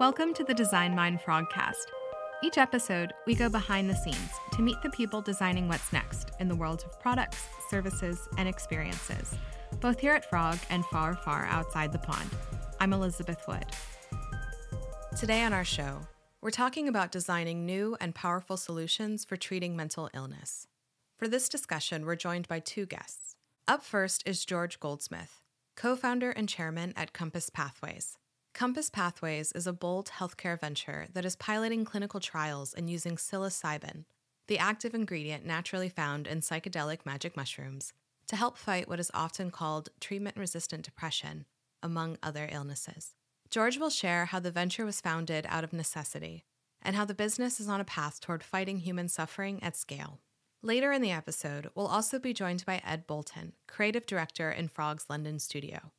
Welcome to the Design Mind Frogcast. Each episode, we go behind the scenes to meet the people designing what's next in the world of products, services, and experiences, both here at Frog and far, far outside the pond. I'm Elizabeth Wood. Today on our show, we're talking about designing new and powerful solutions for treating mental illness. For this discussion, we're joined by two guests. Up first is George Goldsmith, co founder and chairman at Compass Pathways. Compass Pathways is a bold healthcare venture that is piloting clinical trials and using psilocybin, the active ingredient naturally found in psychedelic magic mushrooms, to help fight what is often called treatment resistant depression, among other illnesses. George will share how the venture was founded out of necessity and how the business is on a path toward fighting human suffering at scale. Later in the episode, we'll also be joined by Ed Bolton, creative director in Frog's London studio.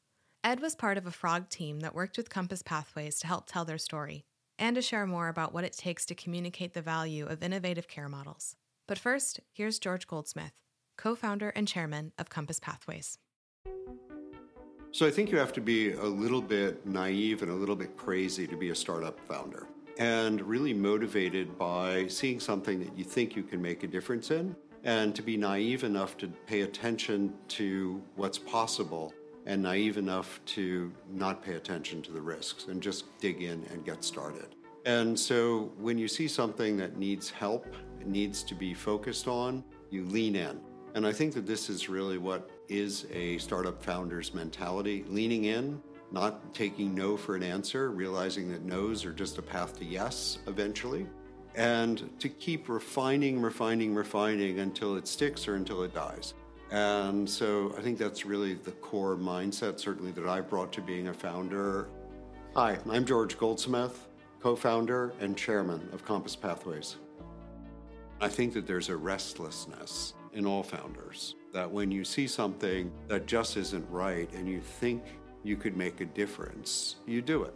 Ed was part of a Frog team that worked with Compass Pathways to help tell their story and to share more about what it takes to communicate the value of innovative care models. But first, here's George Goldsmith, co founder and chairman of Compass Pathways. So I think you have to be a little bit naive and a little bit crazy to be a startup founder and really motivated by seeing something that you think you can make a difference in and to be naive enough to pay attention to what's possible and naive enough to not pay attention to the risks and just dig in and get started. And so when you see something that needs help, needs to be focused on, you lean in. And I think that this is really what is a startup founder's mentality leaning in, not taking no for an answer, realizing that no's are just a path to yes eventually, and to keep refining, refining, refining until it sticks or until it dies. And so I think that's really the core mindset, certainly, that I've brought to being a founder. Hi, I'm George Goldsmith, co founder and chairman of Compass Pathways. I think that there's a restlessness in all founders. That when you see something that just isn't right and you think you could make a difference, you do it.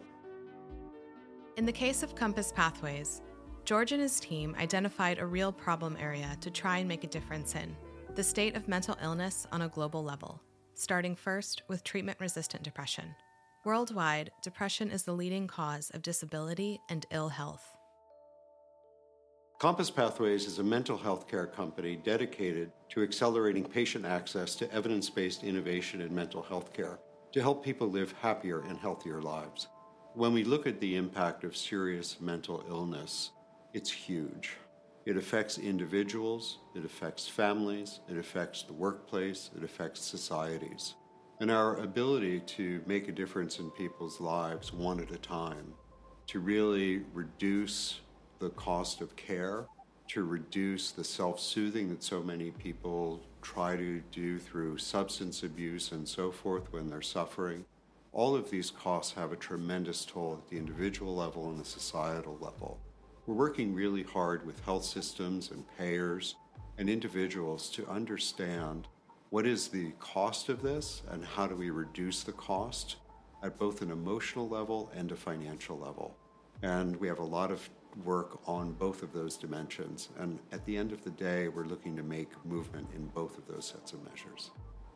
In the case of Compass Pathways, George and his team identified a real problem area to try and make a difference in the state of mental illness on a global level, starting first with treatment resistant depression. Worldwide, depression is the leading cause of disability and ill health. Compass Pathways is a mental health care company dedicated to accelerating patient access to evidence based innovation in mental health care to help people live happier and healthier lives. When we look at the impact of serious mental illness, it's huge. It affects individuals, it affects families, it affects the workplace, it affects societies. And our ability to make a difference in people's lives one at a time, to really reduce the cost of care, to reduce the self soothing that so many people try to do through substance abuse and so forth when they're suffering. All of these costs have a tremendous toll at the individual level and the societal level. We're working really hard with health systems and payers and individuals to understand what is the cost of this and how do we reduce the cost at both an emotional level and a financial level. And we have a lot of work on both of those dimensions. And at the end of the day, we're looking to make movement in both of those sets of measures.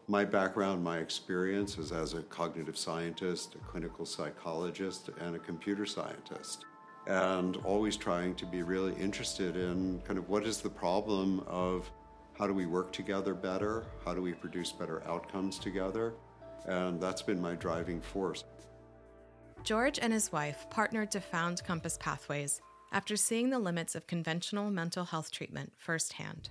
My background, my experience is as a cognitive scientist, a clinical psychologist, and a computer scientist. And always trying to be really interested in kind of what is the problem of how do we work together better? How do we produce better outcomes together? And that's been my driving force. George and his wife partnered to found Compass Pathways after seeing the limits of conventional mental health treatment firsthand.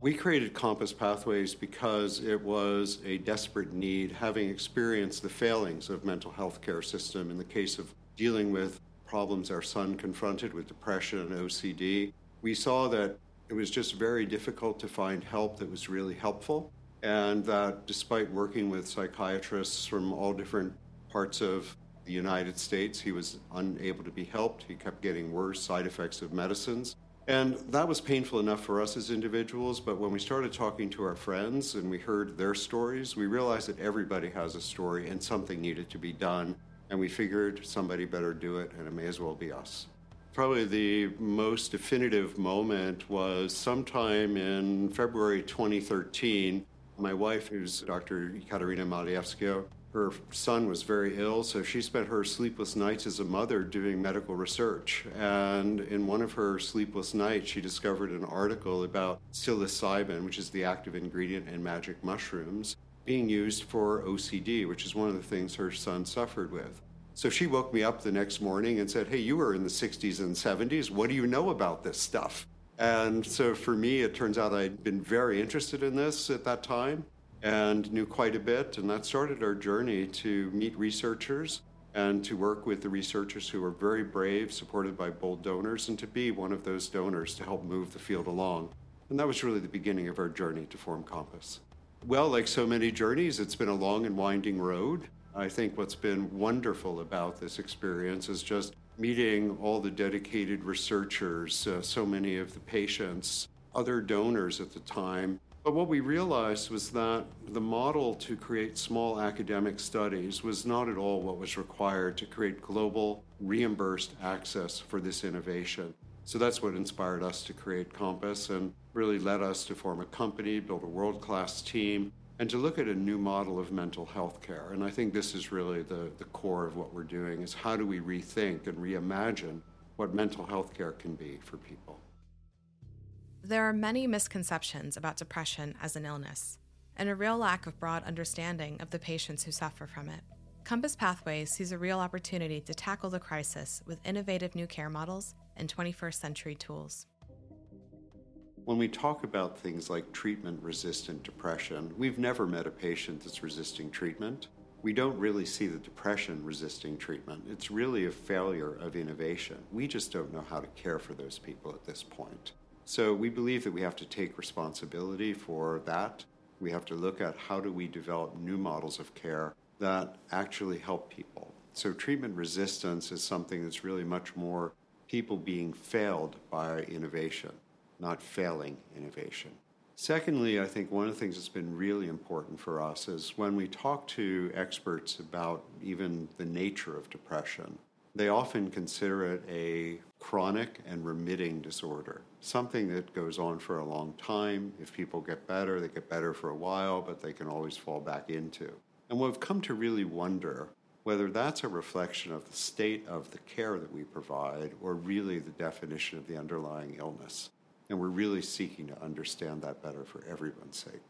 We created Compass Pathways because it was a desperate need, having experienced the failings of mental health care system in the case of dealing with problems our son confronted with depression and OCD. We saw that it was just very difficult to find help that was really helpful, and that despite working with psychiatrists from all different parts of the United States. He was unable to be helped. He kept getting worse side effects of medicines. And that was painful enough for us as individuals, but when we started talking to our friends and we heard their stories, we realized that everybody has a story and something needed to be done. And we figured somebody better do it, and it may as well be us. Probably the most definitive moment was sometime in February 2013. My wife, who's Dr. Katerina Malievskaia, her son was very ill, so she spent her sleepless nights as a mother doing medical research. And in one of her sleepless nights, she discovered an article about psilocybin, which is the active ingredient in magic mushrooms, being used for OCD, which is one of the things her son suffered with. So she woke me up the next morning and said, Hey, you were in the 60s and 70s. What do you know about this stuff? And so for me, it turns out I'd been very interested in this at that time and knew quite a bit. And that started our journey to meet researchers and to work with the researchers who were very brave, supported by bold donors, and to be one of those donors to help move the field along. And that was really the beginning of our journey to form Compass. Well, like so many journeys, it's been a long and winding road. I think what's been wonderful about this experience is just meeting all the dedicated researchers, uh, so many of the patients, other donors at the time, but what we realized was that the model to create small academic studies was not at all what was required to create global reimbursed access for this innovation. So that's what inspired us to create Compass and really led us to form a company, build a world class team, and to look at a new model of mental health care. And I think this is really the, the core of what we're doing is how do we rethink and reimagine what mental health care can be for people. There are many misconceptions about depression as an illness, and a real lack of broad understanding of the patients who suffer from it. Compass Pathways sees a real opportunity to tackle the crisis with innovative new care models and 21st century tools. When we talk about things like treatment resistant depression, we've never met a patient that's resisting treatment. We don't really see the depression resisting treatment. It's really a failure of innovation. We just don't know how to care for those people at this point. So we believe that we have to take responsibility for that. We have to look at how do we develop new models of care that actually help people. So treatment resistance is something that's really much more people being failed by innovation, not failing innovation. Secondly, I think one of the things that's been really important for us is when we talk to experts about even the nature of depression, they often consider it a chronic and remitting disorder, something that goes on for a long time. If people get better, they get better for a while, but they can always fall back into. And we've come to really wonder whether that's a reflection of the state of the care that we provide or really the definition of the underlying illness. And we're really seeking to understand that better for everyone's sake.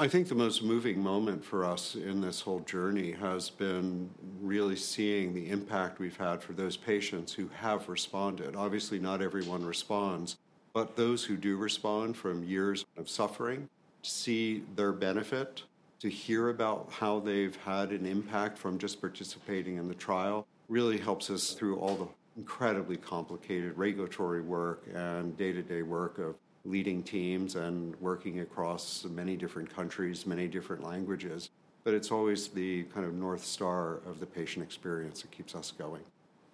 I think the most moving moment for us in this whole journey has been really seeing the impact we've had for those patients who have responded. Obviously, not everyone responds, but those who do respond from years of suffering, see their benefit, to hear about how they've had an impact from just participating in the trial, really helps us through all the incredibly complicated regulatory work and day to day work of leading teams and working across many different countries, many different languages. But it's always the kind of North Star of the patient experience that keeps us going.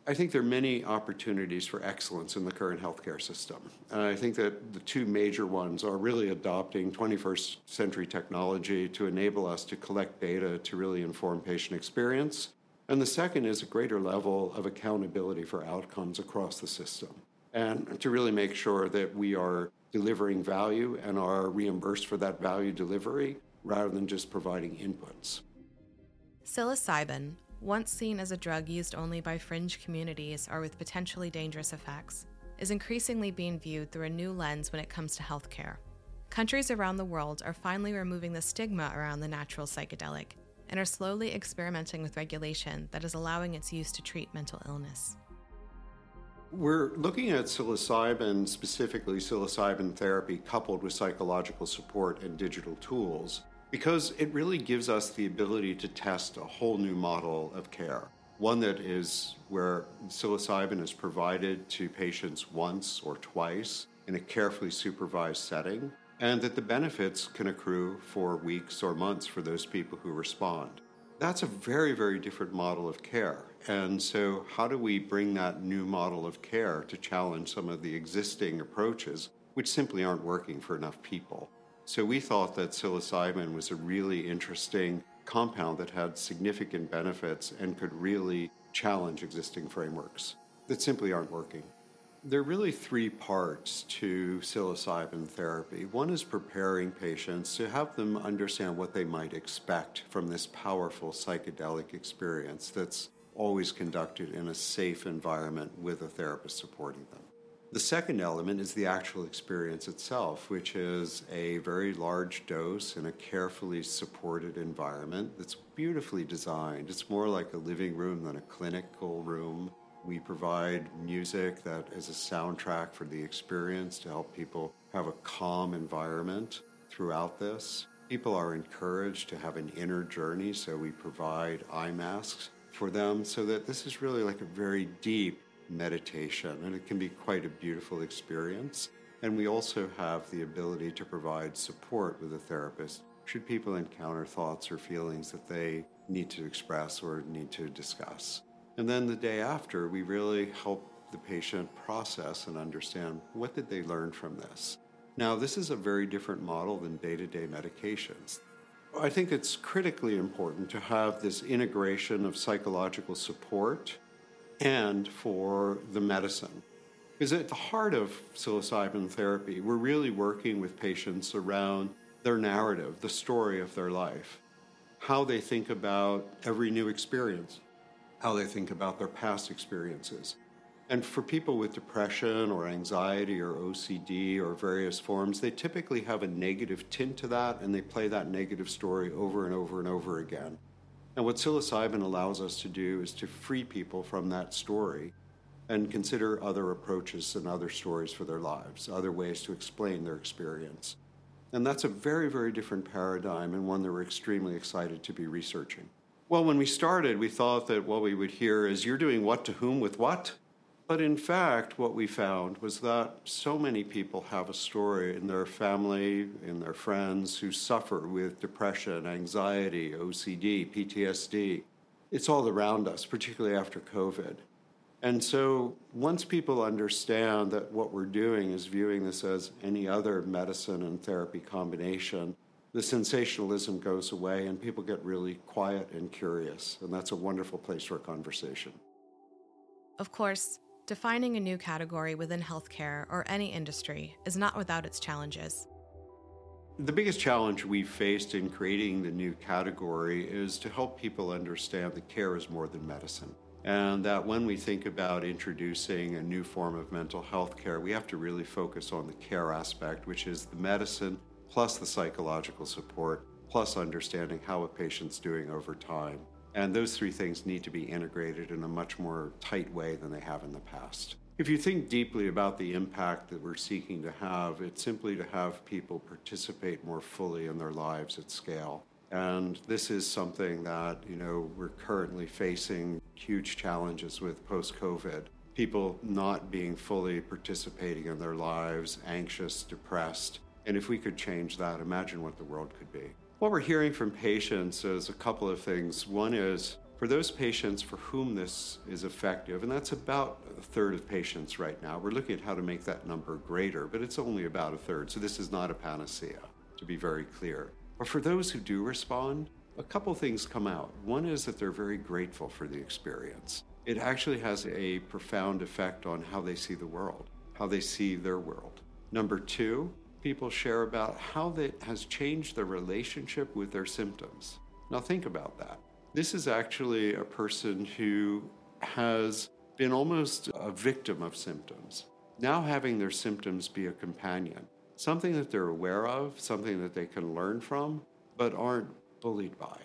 I think there are many opportunities for excellence in the current healthcare system. And I think that the two major ones are really adopting 21st century technology to enable us to collect data to really inform patient experience. And the second is a greater level of accountability for outcomes across the system. And to really make sure that we are delivering value and are reimbursed for that value delivery rather than just providing inputs. Psilocybin, once seen as a drug used only by fringe communities or with potentially dangerous effects, is increasingly being viewed through a new lens when it comes to healthcare. Countries around the world are finally removing the stigma around the natural psychedelic and are slowly experimenting with regulation that is allowing its use to treat mental illness. We're looking at psilocybin, specifically psilocybin therapy, coupled with psychological support and digital tools, because it really gives us the ability to test a whole new model of care. One that is where psilocybin is provided to patients once or twice in a carefully supervised setting, and that the benefits can accrue for weeks or months for those people who respond. That's a very, very different model of care. And so, how do we bring that new model of care to challenge some of the existing approaches, which simply aren't working for enough people? So, we thought that psilocybin was a really interesting compound that had significant benefits and could really challenge existing frameworks that simply aren't working. There are really three parts to psilocybin therapy. One is preparing patients to have them understand what they might expect from this powerful psychedelic experience that's always conducted in a safe environment with a therapist supporting them. The second element is the actual experience itself, which is a very large dose in a carefully supported environment that's beautifully designed. It's more like a living room than a clinical room. We provide music that is a soundtrack for the experience to help people have a calm environment throughout this. People are encouraged to have an inner journey, so we provide eye masks for them so that this is really like a very deep meditation and it can be quite a beautiful experience. And we also have the ability to provide support with a therapist should people encounter thoughts or feelings that they need to express or need to discuss. And then the day after, we really help the patient process and understand what did they learn from this. Now, this is a very different model than day-to-day medications. I think it's critically important to have this integration of psychological support and for the medicine. Because at the heart of psilocybin therapy, we're really working with patients around their narrative, the story of their life, how they think about every new experience, how they think about their past experiences. And for people with depression or anxiety or OCD or various forms, they typically have a negative tint to that and they play that negative story over and over and over again. And what psilocybin allows us to do is to free people from that story and consider other approaches and other stories for their lives, other ways to explain their experience. And that's a very, very different paradigm and one that we're extremely excited to be researching. Well, when we started, we thought that what we would hear is you're doing what to whom with what? But in fact, what we found was that so many people have a story in their family, in their friends who suffer with depression, anxiety, OCD, PTSD. It's all around us, particularly after COVID. And so once people understand that what we're doing is viewing this as any other medicine and therapy combination, the sensationalism goes away and people get really quiet and curious. And that's a wonderful place for a conversation. Of course, defining a new category within healthcare or any industry is not without its challenges. The biggest challenge we've faced in creating the new category is to help people understand that care is more than medicine. And that when we think about introducing a new form of mental health care, we have to really focus on the care aspect, which is the medicine plus the psychological support, plus understanding how a patient's doing over time. And those three things need to be integrated in a much more tight way than they have in the past. If you think deeply about the impact that we're seeking to have, it's simply to have people participate more fully in their lives at scale. And this is something that, you know, we're currently facing huge challenges with post COVID. People not being fully participating in their lives, anxious, depressed, and if we could change that, imagine what the world could be. What we're hearing from patients is a couple of things. One is for those patients for whom this is effective, and that's about a third of patients right now, we're looking at how to make that number greater, but it's only about a third. So this is not a panacea, to be very clear. But for those who do respond, a couple things come out. One is that they're very grateful for the experience. It actually has a profound effect on how they see the world, how they see their world. Number two, people share about how that has changed their relationship with their symptoms. Now, think about that. This is actually a person who has been almost a victim of symptoms. Now, having their symptoms be a companion, something that they're aware of, something that they can learn from, but aren't bullied by.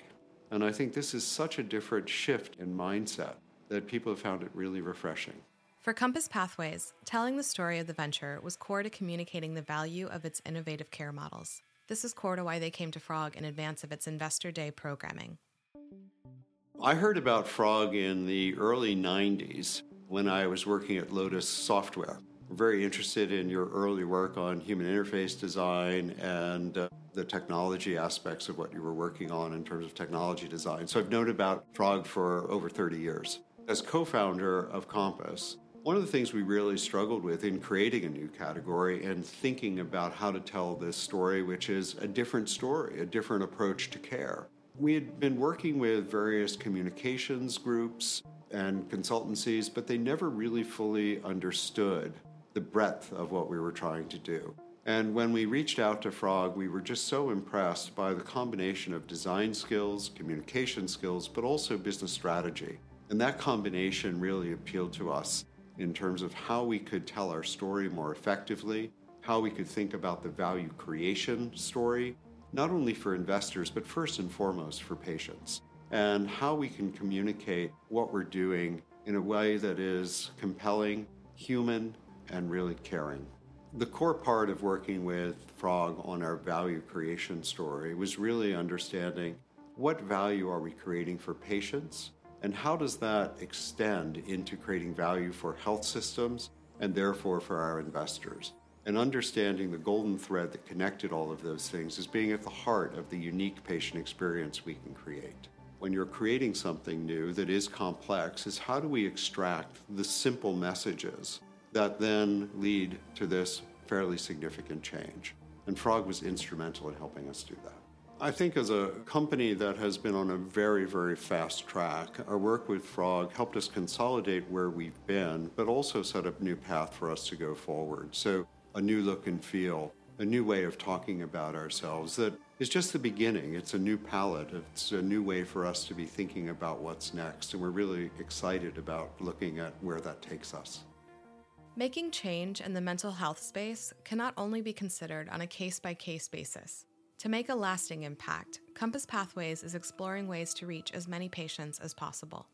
And I think this is such a different shift in mindset that people have found it really refreshing. For Compass Pathways, telling the story of the venture was core to communicating the value of its innovative care models. This is core to why they came to Frog in advance of its Investor Day programming. I heard about Frog in the early 90s when I was working at Lotus Software. I'm very interested in your early work on human interface design and uh, the technology aspects of what you were working on in terms of technology design. So I've known about Frog for over 30 years. As co founder of Compass, one of the things we really struggled with in creating a new category and thinking about how to tell this story, which is a different story, a different approach to care. We had been working with various communications groups and consultancies, but they never really fully understood the breadth of what we were trying to do. And when we reached out to Frog, we were just so impressed by the combination of design skills, communication skills, but also business strategy. And that combination really appealed to us in terms of how we could tell our story more effectively, how we could think about the value creation story, not only for investors, but first and foremost for patients, and how we can communicate what we're doing in a way that is compelling, human, and really caring. The core part of working with Frog on our value creation story was really understanding what value are we creating for patients and how does that extend into creating value for health systems and therefore for our investors? And understanding the golden thread that connected all of those things is being at the heart of the unique patient experience we can create. When you're creating something new that is complex, is how do we extract the simple messages that then lead to this fairly significant change? And Frog was instrumental in helping us do that. I think as a company that has been on a very, very fast track, our work with Frog helped us consolidate where we've been, but also set up a new path for us to go forward. So, a new look and feel, a new way of talking about ourselves that is just the beginning. It's a new palette, it's a new way for us to be thinking about what's next, and we're really excited about looking at where that takes us. Making change in the mental health space cannot only be considered on a case by case basis. To make a lasting impact, Compass Pathways is exploring ways to reach as many patients as possible.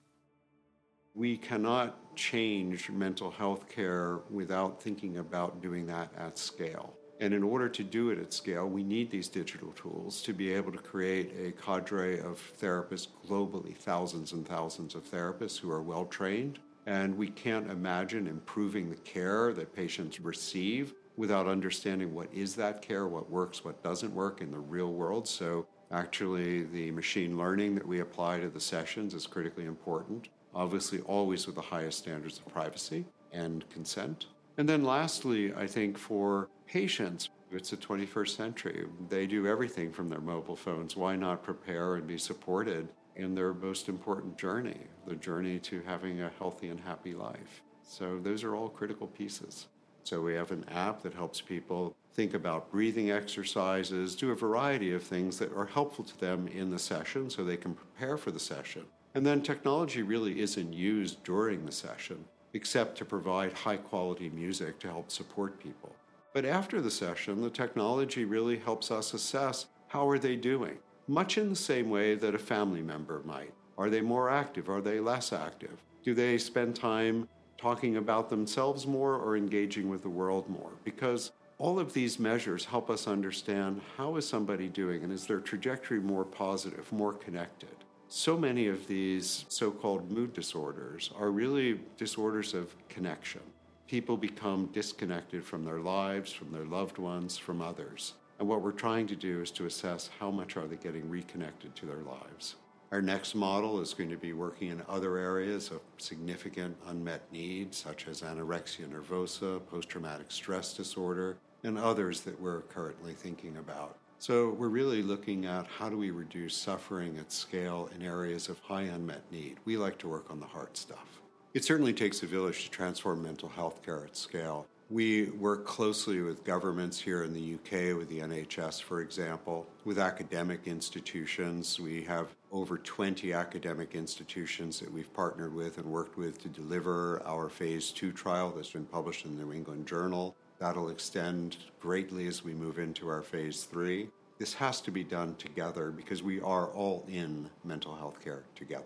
We cannot change mental health care without thinking about doing that at scale. And in order to do it at scale, we need these digital tools to be able to create a cadre of therapists globally, thousands and thousands of therapists who are well trained. And we can't imagine improving the care that patients receive without understanding what is that care, what works, what doesn't work in the real world. So, actually, the machine learning that we apply to the sessions is critically important, obviously, always with the highest standards of privacy and consent. And then, lastly, I think for patients, it's the 21st century. They do everything from their mobile phones. Why not prepare and be supported in their most important journey, the journey to having a healthy and happy life? So, those are all critical pieces. So we have an app that helps people think about breathing exercises, do a variety of things that are helpful to them in the session so they can prepare for the session. And then technology really isn't used during the session except to provide high quality music to help support people. But after the session, the technology really helps us assess how are they doing, much in the same way that a family member might. Are they more active? Are they less active? Do they spend time talking about themselves more or engaging with the world more? Because all of these measures help us understand how is somebody doing and is their trajectory more positive more connected? So many of these so-called mood disorders are really disorders of connection. People become disconnected from their lives from their loved ones from others. And what we're trying to do is to assess how much are they getting reconnected to their lives our next model is going to be working in other areas of significant unmet need, such as anorexia nervosa, post traumatic stress disorder, and others that we're currently thinking about. So, we're really looking at how do we reduce suffering at scale in areas of high unmet need. We like to work on the hard stuff. It certainly takes a village to transform mental health care at scale. We work closely with governments here in the UK, with the NHS, for example, with academic institutions. We have over 20 academic institutions that we've partnered with and worked with to deliver our phase two trial that's been published in the New England Journal. That'll extend greatly as we move into our phase three. This has to be done together because we are all in mental health care together.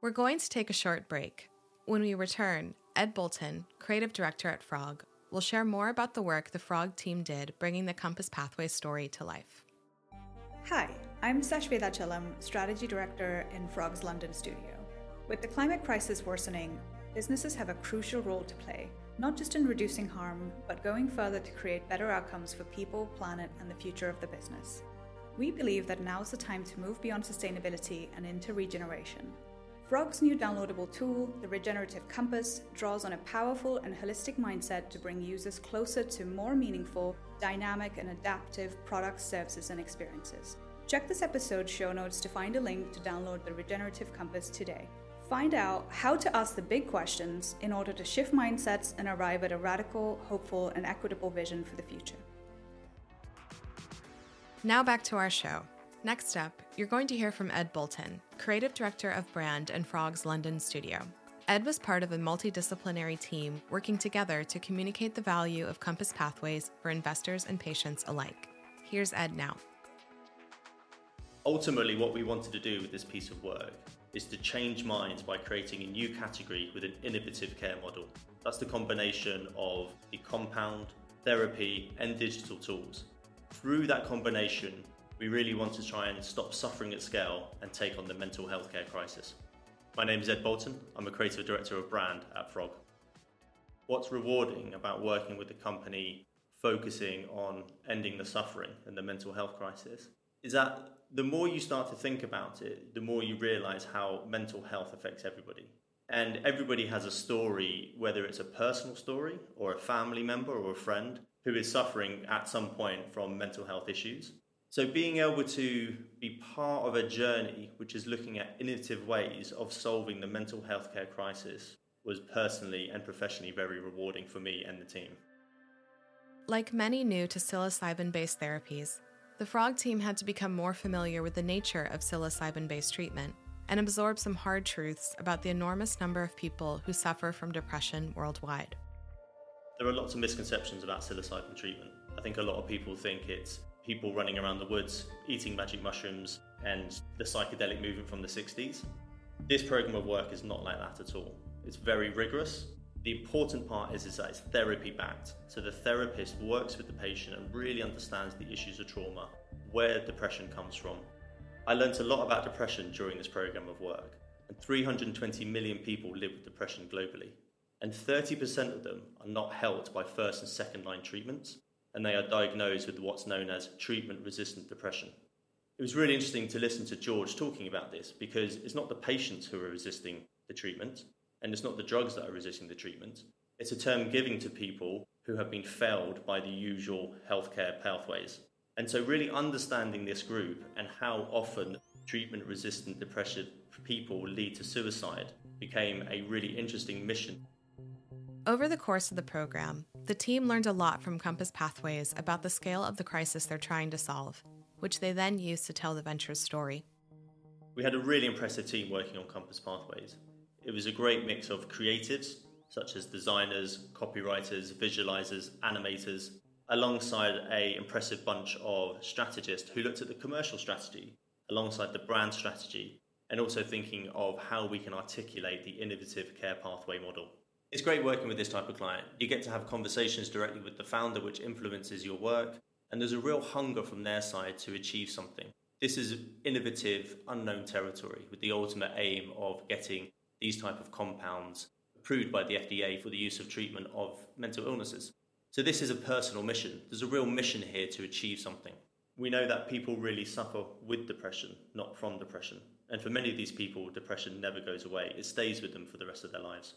We're going to take a short break. When we return, Ed Bolton, creative director at Frog, will share more about the work the Frog team did bringing the Compass Pathway story to life. Hi, I'm Sashveda Chalam, strategy director in Frog's London studio. With the climate crisis worsening, businesses have a crucial role to play, not just in reducing harm, but going further to create better outcomes for people, planet, and the future of the business. We believe that now is the time to move beyond sustainability and into regeneration Frog's new downloadable tool, the Regenerative Compass, draws on a powerful and holistic mindset to bring users closer to more meaningful, dynamic, and adaptive products, services, and experiences. Check this episode's show notes to find a link to download the Regenerative Compass today. Find out how to ask the big questions in order to shift mindsets and arrive at a radical, hopeful, and equitable vision for the future. Now back to our show. Next up, you're going to hear from Ed Bolton, Creative Director of Brand and Frog's London studio. Ed was part of a multidisciplinary team working together to communicate the value of Compass Pathways for investors and patients alike. Here's Ed now. Ultimately, what we wanted to do with this piece of work is to change minds by creating a new category with an innovative care model. That's the combination of the compound, therapy, and digital tools. Through that combination, we really want to try and stop suffering at scale and take on the mental health care crisis. My name is Ed Bolton. I'm a creative director of brand at Frog. What's rewarding about working with a company focusing on ending the suffering and the mental health crisis is that the more you start to think about it, the more you realize how mental health affects everybody. And everybody has a story, whether it's a personal story or a family member or a friend who is suffering at some point from mental health issues. So, being able to be part of a journey which is looking at innovative ways of solving the mental health care crisis was personally and professionally very rewarding for me and the team. Like many new to psilocybin based therapies, the Frog team had to become more familiar with the nature of psilocybin based treatment and absorb some hard truths about the enormous number of people who suffer from depression worldwide. There are lots of misconceptions about psilocybin treatment. I think a lot of people think it's people running around the woods eating magic mushrooms and the psychedelic movement from the 60s. This program of work is not like that at all. It's very rigorous. The important part is, is that it's therapy backed. So the therapist works with the patient and really understands the issues of trauma, where depression comes from. I learned a lot about depression during this program of work, and 320 million people live with depression globally. And 30% of them are not helped by first and second line treatments and they are diagnosed with what's known as treatment resistant depression. It was really interesting to listen to George talking about this because it's not the patients who are resisting the treatment and it's not the drugs that are resisting the treatment. It's a term given to people who have been failed by the usual healthcare pathways. And so, really understanding this group and how often treatment resistant depression for people lead to suicide became a really interesting mission over the course of the program, the team learned a lot from Compass Pathways about the scale of the crisis they're trying to solve, which they then used to tell the venture's story. We had a really impressive team working on Compass Pathways. It was a great mix of creatives, such as designers, copywriters, visualizers, animators, alongside a impressive bunch of strategists who looked at the commercial strategy alongside the brand strategy and also thinking of how we can articulate the innovative care pathway model. It's great working with this type of client. You get to have conversations directly with the founder, which influences your work, and there's a real hunger from their side to achieve something. This is innovative, unknown territory with the ultimate aim of getting these type of compounds approved by the FDA for the use of treatment of mental illnesses. So this is a personal mission. There's a real mission here to achieve something. We know that people really suffer with depression, not from depression. And for many of these people, depression never goes away. It stays with them for the rest of their lives.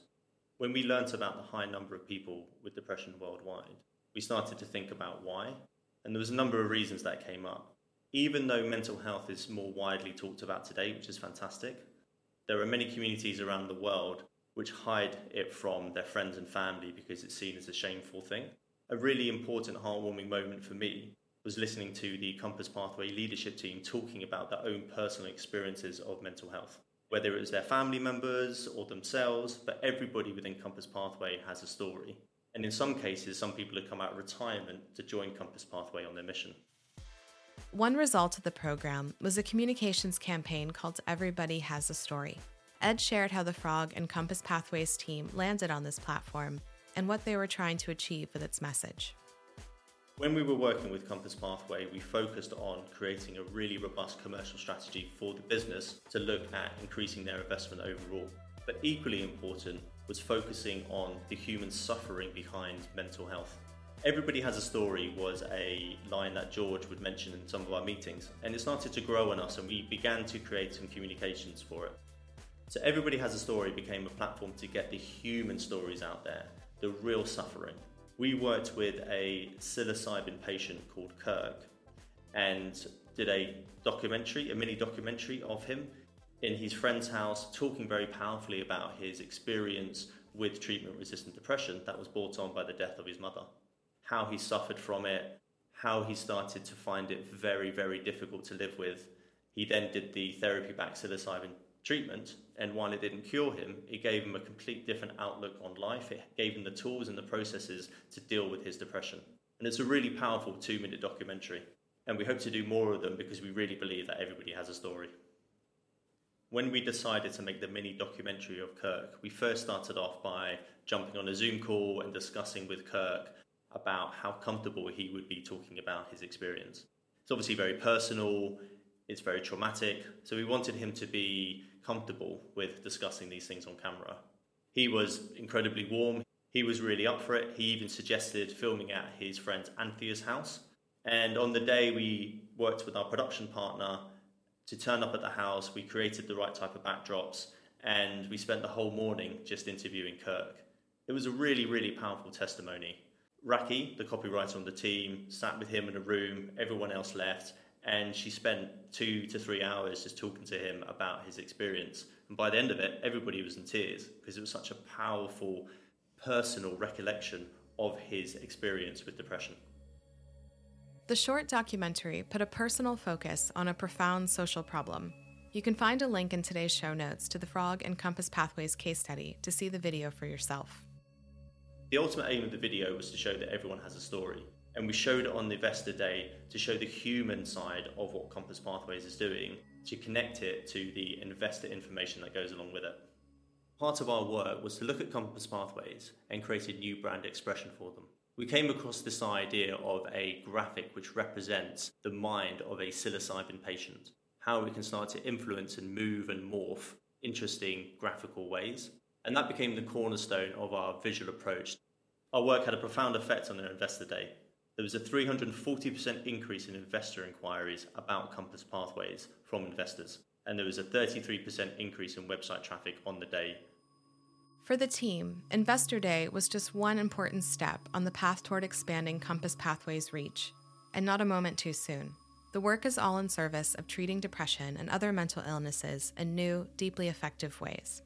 When we learnt about the high number of people with depression worldwide, we started to think about why, and there was a number of reasons that came up. Even though mental health is more widely talked about today, which is fantastic, there are many communities around the world which hide it from their friends and family because it's seen as a shameful thing. A really important, heartwarming moment for me was listening to the Compass Pathway leadership team talking about their own personal experiences of mental health whether it was their family members or themselves, but everybody within Compass Pathway has a story. And in some cases, some people have come out of retirement to join Compass Pathway on their mission. One result of the program was a communications campaign called Everybody Has a Story. Ed shared how the Frog and Compass Pathways team landed on this platform and what they were trying to achieve with its message. When we were working with Compass Pathway, we focused on creating a really robust commercial strategy for the business to look at increasing their investment overall. But equally important was focusing on the human suffering behind mental health. Everybody has a story was a line that George would mention in some of our meetings, and it started to grow on us, and we began to create some communications for it. So, Everybody Has a Story became a platform to get the human stories out there, the real suffering we worked with a psilocybin patient called Kirk and did a documentary, a mini documentary of him. in his friend's house, talking very powerfully about his experience with treatment resistant depression that was brought on by the death of his mother, how he suffered from it, how he started to find it very, very difficult to live with. He then did the therapy back psilocybin treatment, and while it didn't cure him, it gave him a complete different outlook on life. It gave him the tools and the processes to deal with his depression. And it's a really powerful two minute documentary. And we hope to do more of them because we really believe that everybody has a story. When we decided to make the mini documentary of Kirk, we first started off by jumping on a Zoom call and discussing with Kirk about how comfortable he would be talking about his experience. It's obviously very personal, it's very traumatic, so we wanted him to be comfortable with discussing these things on camera. He was incredibly warm, he was really up for it. He even suggested filming at his friend Anthea's house. And on the day we worked with our production partner to turn up at the house, we created the right type of backdrops, and we spent the whole morning just interviewing Kirk. It was a really, really powerful testimony. Raki, the copywriter on the team, sat with him in a room, everyone else left, and she spent two to three hours just talking to him about his experience. And by the end of it, everybody was in tears because it was such a powerful personal recollection of his experience with depression. The short documentary put a personal focus on a profound social problem. You can find a link in today's show notes to the Frog and Compass Pathways case study to see the video for yourself. The ultimate aim of the video was to show that everyone has a story, and we showed it on the Investor Day to show the human side of what Compass Pathways is doing to connect it to the investor information that goes along with it. Part of our work was to look at Compass Pathways and create a new brand expression for them. We came across this idea of a graphic which represents the mind of a psilocybin patient, how we can start to influence and move and morph interesting graphical ways. And that became the cornerstone of our visual approach. Our work had a profound effect on our investor day. There was a 340% increase in investor inquiries about Compass Pathways from investors, and there was a 33% increase in website traffic on the day for the team, Investor Day was just one important step on the path toward expanding Compass Pathways' reach, and not a moment too soon. The work is all in service of treating depression and other mental illnesses in new, deeply effective ways.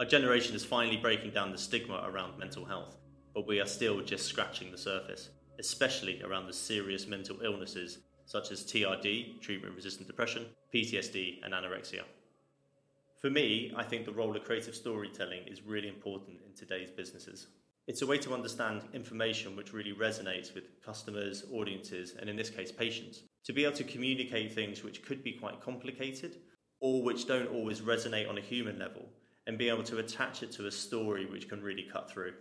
Our generation is finally breaking down the stigma around mental health, but we are still just scratching the surface, especially around the serious mental illnesses such as TRD, treatment resistant depression, PTSD, and anorexia. For me, I think the role of creative storytelling is really important in today's businesses. It's a way to understand information which really resonates with customers, audiences, and in this case, patients. To be able to communicate things which could be quite complicated or which don't always resonate on a human level and be able to attach it to a story which can really cut through.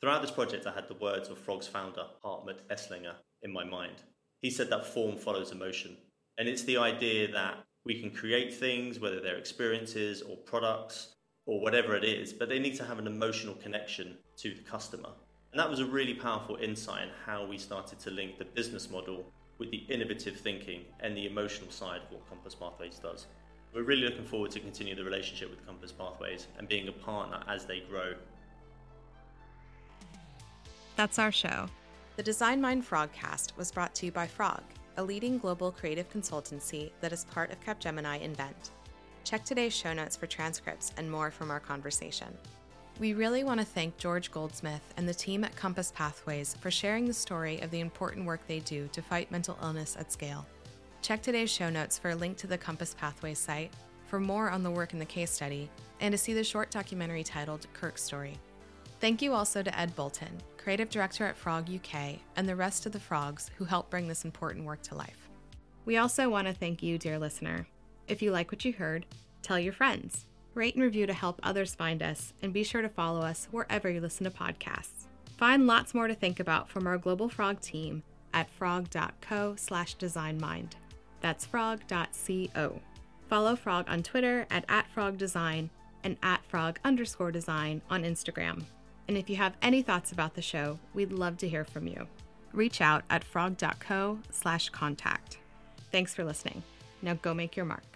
Throughout this project, I had the words of Frog's founder, Hartmut Esslinger, in my mind. He said that form follows emotion. And it's the idea that we can create things, whether they're experiences or products or whatever it is, but they need to have an emotional connection to the customer. And that was a really powerful insight in how we started to link the business model with the innovative thinking and the emotional side of what Compass Pathways does. We're really looking forward to continue the relationship with Compass Pathways and being a partner as they grow. That's our show. The Design Mind Frogcast was brought to you by Frog a leading global creative consultancy that is part of Capgemini Invent. Check today's show notes for transcripts and more from our conversation. We really want to thank George Goldsmith and the team at Compass Pathways for sharing the story of the important work they do to fight mental illness at scale. Check today's show notes for a link to the Compass Pathways site, for more on the work in the case study, and to see the short documentary titled Kirk's Story. Thank you also to Ed Bolton, creative director at Frog UK, and the rest of the frogs who help bring this important work to life. We also want to thank you, dear listener. If you like what you heard, tell your friends, rate and review to help others find us, and be sure to follow us wherever you listen to podcasts. Find lots more to think about from our Global Frog team at frog.co slash designmind. That's frog.co. Follow Frog on Twitter at, at frogdesign and at frog underscore design on Instagram. And if you have any thoughts about the show, we'd love to hear from you. Reach out at frog.co slash contact. Thanks for listening. Now go make your mark.